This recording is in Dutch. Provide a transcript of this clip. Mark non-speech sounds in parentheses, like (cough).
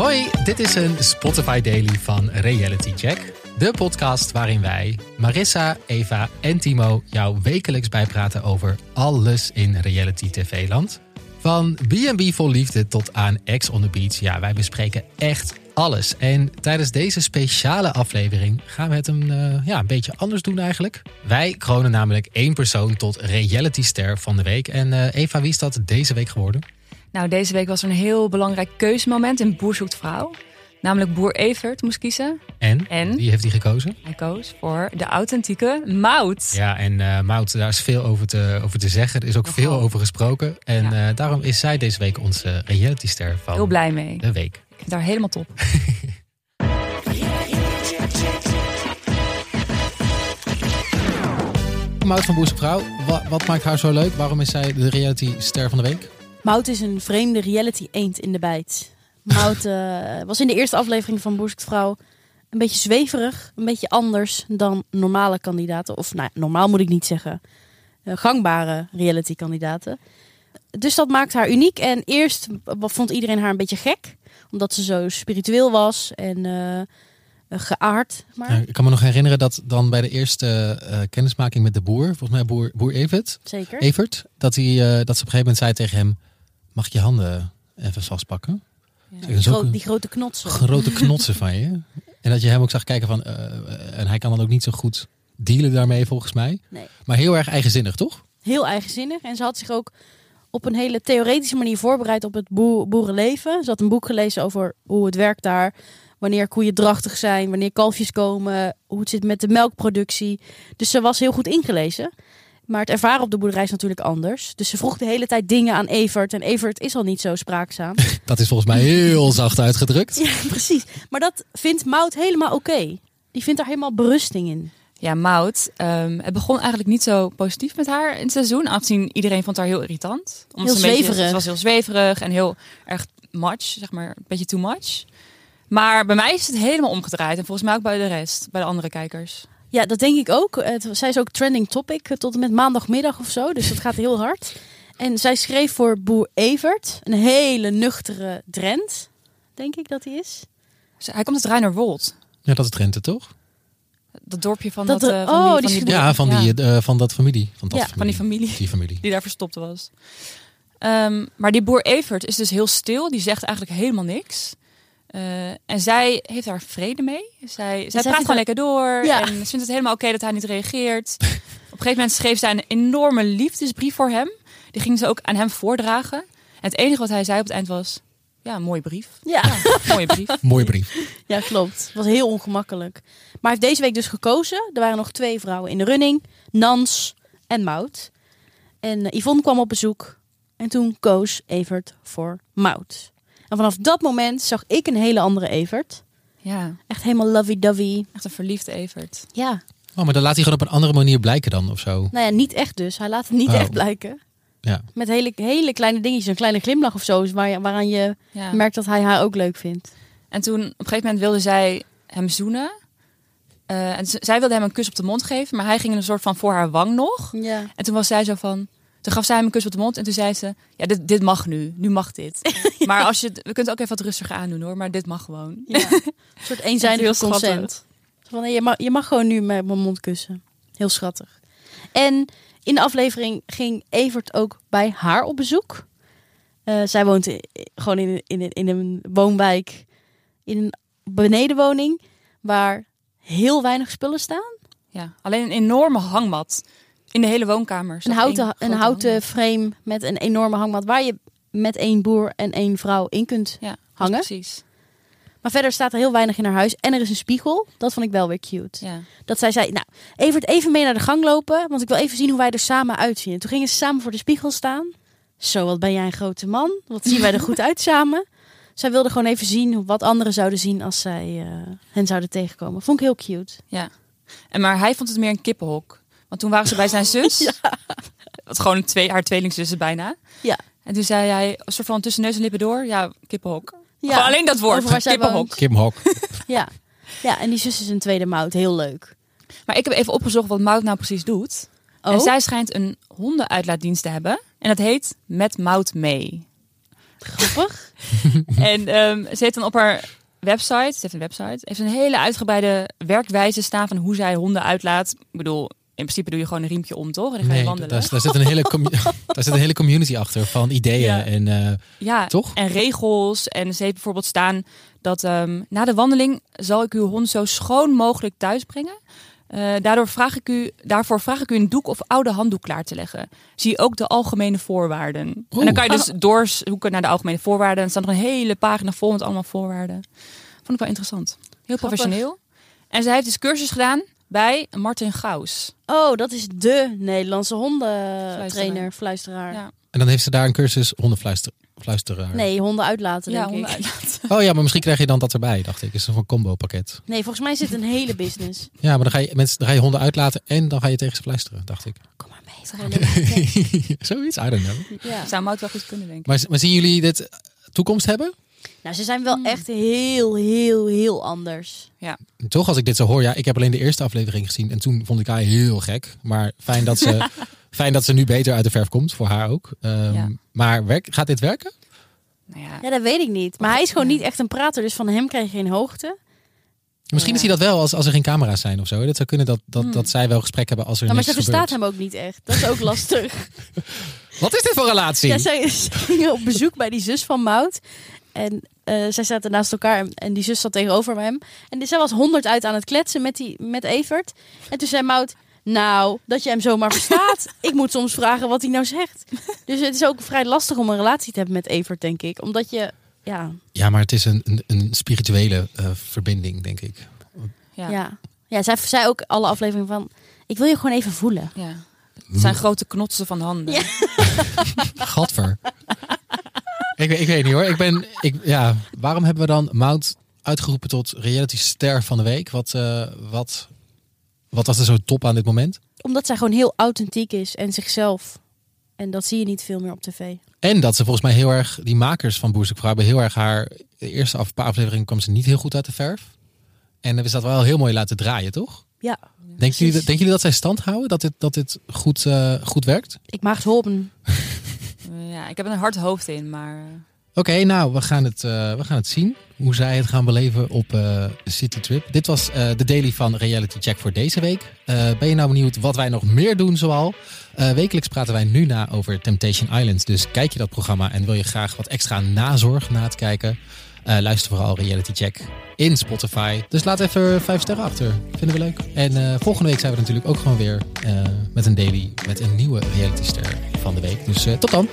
Hoi, dit is een Spotify Daily van Reality Check. De podcast waarin wij, Marissa, Eva en Timo, jou wekelijks bijpraten over alles in reality TV-land. Van B&B vol liefde tot aan Ex on the Beach. Ja, wij bespreken echt alles. En tijdens deze speciale aflevering gaan we het een, eh, ja, een beetje anders doen eigenlijk. Wij kronen namelijk één persoon tot realityster van de week. En eh, Eva, wie is dat deze week geworden? Nou, deze week was er een heel belangrijk keuzemoment in Boer zoekt vrouw. Namelijk Boer Evert moest kiezen. En? En? Wie heeft hij gekozen? Hij koos voor de authentieke Mout. Ja, en eh Mout, daar is veel over te, over te zeggen. Er is ook Nogal. veel over gesproken. En Ja. eh, daarom is zij deze week onze realityster van Heel blij mee. de week. Ik vind haar helemaal top. (laughs) Mout van Boerse Vrouw, wa- wat maakt haar zo leuk? Waarom is zij de realityster van de week? Mout is een vreemde reality eend in de bijt. Mout eh, was in de eerste aflevering van Boer Zoekt Vrouw een beetje zweverig, een beetje anders dan normale kandidaten. Of nou, normaal moet ik niet zeggen. eh, gangbare reality kandidaten. Dus dat maakt haar uniek. En eerst vond iedereen haar een beetje gek. Omdat ze zo spiritueel was en eh, geaard. Maar, Ja, ik kan me nog herinneren dat dan bij de eerste kennismaking met de boer, volgens mij boer, boer Evert, Zeker. Evert dat, hij, dat ze op een gegeven moment zei tegen hem, mag ik je handen even vastpakken? Ja. Gro- een die grote knotsen. grote (laughs) knotsen van je. En dat je hem ook zag kijken van, eh, en hij kan dan ook niet zo goed dealen daarmee volgens mij. Nee. Maar heel erg eigenzinnig, toch? heel eigenzinnig. En ze had zich ook op een hele theoretische manier voorbereid op het boer- boerenleven. Ze had een boek gelezen over hoe het werkt daar. Wanneer koeien drachtig zijn, wanneer kalfjes komen, hoe het zit met de melkproductie. Dus ze was heel goed ingelezen. Maar het ervaren op de boerderij is natuurlijk anders. Dus ze vroeg de hele tijd dingen aan Evert. En Evert is al niet zo spraakzaam. (laughs) Dat is volgens mij heel zacht uitgedrukt. ja, precies. Maar dat vindt Mout helemaal oké. Die vindt daar helemaal berusting in. Ja, Mout. ehm, het begon eigenlijk niet zo positief met haar in het seizoen. Aangezien iedereen vond haar heel irritant. Omdat Heel ze een beetje- zweverig. Ze was heel zweverig en heel erg much, zeg maar. Een beetje too much. Maar bij mij is het helemaal omgedraaid. En volgens mij ook bij de rest, bij de andere kijkers. Ja, dat denk ik ook. Het, zij is ook trending topic eh, tot en met maandagmiddag of zo. Dus dat gaat heel hard. En zij schreef voor Boer Evert. Een hele nuchtere Drent, denk ik dat hij is. Ze- Hij komt uit Reinerwold. Ja, dat is Drenthe, toch? Dat dorpje van Dat dat, de- eh, van oh, die, van Ja, van, die, eh, van dat familie. Van, dat Ja, van die familie. Die familie. die daar verstopt was. Ehm, maar die boer Evert is dus heel stil. Die zegt eigenlijk helemaal niks. Eh, en zij heeft daar vrede mee. Zij, zij praat gewoon lekker door. Ja. En ze vindt het helemaal oké dat hij niet reageert. (laughs) Op een gegeven moment schreef zij een enorme liefdesbrief voor hem. Die ging ze ook aan hem voordragen. En het enige wat hij zei op het eind was... Ja, mooie brief. Ja, Mooie brief. (laughs) Mooie brief. ja klopt. Het was heel ongemakkelijk. Maar hij heeft deze week dus gekozen. Er waren nog twee vrouwen in de running. Nans en Mout. En eh, Yvonne kwam op bezoek. En toen koos Evert voor Mout. En vanaf dat moment zag ik een hele andere Evert. Ja, Echt helemaal lovey-dovey. echt een verliefde Evert. Ja, Oh, maar dan laat hij gewoon op een andere manier blijken dan, of zo. Nou ja, niet echt dus. Hij laat het niet Oh. echt blijken. Ja. Met hele, hele kleine dingetjes, een kleine glimlach of zo, is waar je, waaraan je Ja. merkt dat hij haar ook leuk vindt. En toen op een gegeven moment wilde zij hem zoenen. Eh, en zij wilde hem een kus op de mond geven, maar hij ging een soort van voor haar wang nog. Ja. En toen was zij zo van. Toen gaf zij hem een kus op de mond en toen zei ze: Ja, dit, dit mag nu. Nu mag dit. (laughs) Maar als je, we kunnen het ook even wat rustiger aandoen hoor, maar dit mag gewoon. ja. (laughs) Een soort schattig. consent. Van, nee, je, mag, je mag gewoon nu met mijn mond kussen. Heel schattig. En in de aflevering ging Evert ook bij haar op bezoek. Eh, zij woont gewoon in, een- in, in een woonwijk, in een benedenwoning, waar heel weinig spullen staan. Ja, alleen een enorme hangmat in de hele woonkamer. Een houten, een houten frame met een enorme hangmat waar je met één boer en één vrouw in kunt Ja, hangen. Precies. Maar verder staat er heel weinig in haar huis. En er is een spiegel. Dat vond ik wel weer cute. Ja. Dat zij zei, nou, Evert, even mee naar de gang lopen. Want ik wil even zien hoe wij er samen uitzien. En toen gingen ze samen voor de spiegel staan. Zo, wat ben jij een grote man. Wat zien wij er goed (laughs) uit samen. Zij wilde gewoon even zien wat anderen zouden zien als zij eh, hen zouden tegenkomen. Vond ik heel cute. ja. En maar hij vond het meer een kippenhok. Want toen waren ze bij zijn (laughs) zus. Wat gewoon een twee, haar tweelingzussen bijna. Ja. En toen zei hij, een soort van tussen neus en lippen door, ja, kippenhok. Ja, Gewoon alleen dat woord, kippenhok. woont. Kim Hok. (laughs) Ja. ja, en die zus is een tweede mout. Heel leuk. Maar ik heb even opgezocht wat Mout nou precies doet. Oh, En zij schijnt een hondenuitlaatdienst te hebben. En dat heet Met Mout mee. Grappig. (laughs) en ehm, ze heeft dan op haar website, ze heeft een website, heeft een hele uitgebreide werkwijze staan van hoe zij honden uitlaat. Ik bedoel, in principe doe je gewoon een riempje om, toch? En dan ga je Nee, wandelen. daar, daar, zit een hele (laughs) daar zit een hele community achter van ideeën. Ja. En, eh, Ja, Toch? en regels. En ze heeft bijvoorbeeld staan dat ehm, na de wandeling zal ik uw hond zo schoon mogelijk thuis brengen. Eh, daardoor vraag ik u, daarvoor vraag ik u een doek of oude handdoek klaar te leggen. Zie ook de algemene voorwaarden. En dan kan je dus doorzoeken naar de algemene voorwaarden. En er staat nog een hele pagina vol met allemaal voorwaarden. Vond ik wel interessant. Heel Grappig. professioneel. En zij heeft dus cursus gedaan bij Martin Gaus. Oh, dat is de Nederlandse hondentrainer, fluisteraar. Ja. en dan heeft ze daar een cursus hondenfluisteren. Fluisteraar. Nee, honden uitlaten, Ja, denk honden ik. uitlaten. (laughs) Oh ja, maar misschien krijg je dan dat erbij, dacht ik. Is een combo pakket. Nee, volgens mij zit een hele business. (laughs) Ja, maar dan ga je, mensen, dan ga je honden uitlaten en dan ga je tegen ze fluisteren, dacht ik. Kom maar mee. (laughs) Zoiets, I don't know. ja. Zou Mout wel goed kunnen, denk ik. Maar, maar zien jullie dit toekomst hebben? Nou, ze zijn wel echt heel, heel, heel anders. Toch, als ik dit zo hoor. Ja, ik heb alleen de eerste aflevering gezien en toen vond ik haar heel gek. Maar fijn dat ze, (laughs) fijn dat ze nu beter uit de verf komt, voor haar ook. Ehm, Ja. Maar werk, gaat dit werken? Nou ja, Ja, dat weet ik niet. Maar hij is gewoon Ja. niet echt een prater, dus van hem krijg je geen hoogte. Misschien is hij dat wel als, als er geen camera's zijn of zo. Dat zou kunnen dat, dat, Hmm. dat zij wel gesprek hebben als er Nou, maar ze verstaat hem ook niet echt. Dat is ook lastig. (laughs) Wat is dit voor relatie? Ja, zij, ze gingen (laughs) op bezoek bij die zus van Mout. En eh, zij zaten naast elkaar en, en die zus zat tegenover hem. En die- zij was honderd uit aan het kletsen met, die, met Evert. En toen zei Mout, nou, dat je hem zomaar verstaat. (laughs) ik moet soms vragen wat hij nou zegt. Dus het is ook vrij lastig om een relatie te hebben met Evert, denk ik. Omdat je, ja, Ja, maar het is een, een, een spirituele eh, verbinding, denk ik. ja. ja. ja. ja zij zei ook alle afleveringen van, ik wil je gewoon even voelen. Ja. Het zijn grote knotsen van handen. Ja. (laughs) Gadver. Ik, weet- ik weet niet hoor. Ik ben, ik, ja, waarom hebben we dan Mount uitgeroepen tot reality ster van de week? Wat, eh, wat, wat was er zo top aan dit moment? Omdat zij gewoon heel authentiek is en zichzelf. En dat zie je niet veel meer op tv. En dat ze volgens mij heel erg, die makers van Boerzoek Vrouw hebben heel erg haar, de eerste af, paar afleveringen kwam ze niet heel goed uit de verf. En hebben ze dat wel heel mooi laten draaien, toch? Ja, Denken jullie, denken jullie dat zij stand houden? Dat dit, dat dit goed, eh, goed werkt? ik mag het hopen. Ja, ik heb een hard hoofd in, maar... eh, Oké, nou, we gaan, het, eh, we gaan het zien. Hoe zij het gaan beleven op eh, de City Trip. Dit was eh, de daily van Reality Check voor deze week. Eh, ben je nou benieuwd wat wij nog meer doen zoal? Eh, wekelijks praten wij nu na over Temptation Island. Dus kijk je dat programma en wil je graag wat extra nazorg na het kijken? eh, luister vooral Reality Check in Spotify. Dus laat even vijf sterren achter. Vinden we leuk. En eh, volgende week zijn we natuurlijk ook gewoon weer eh, met een daily met een nieuwe reality ster van de week. Dus eh, tot dan.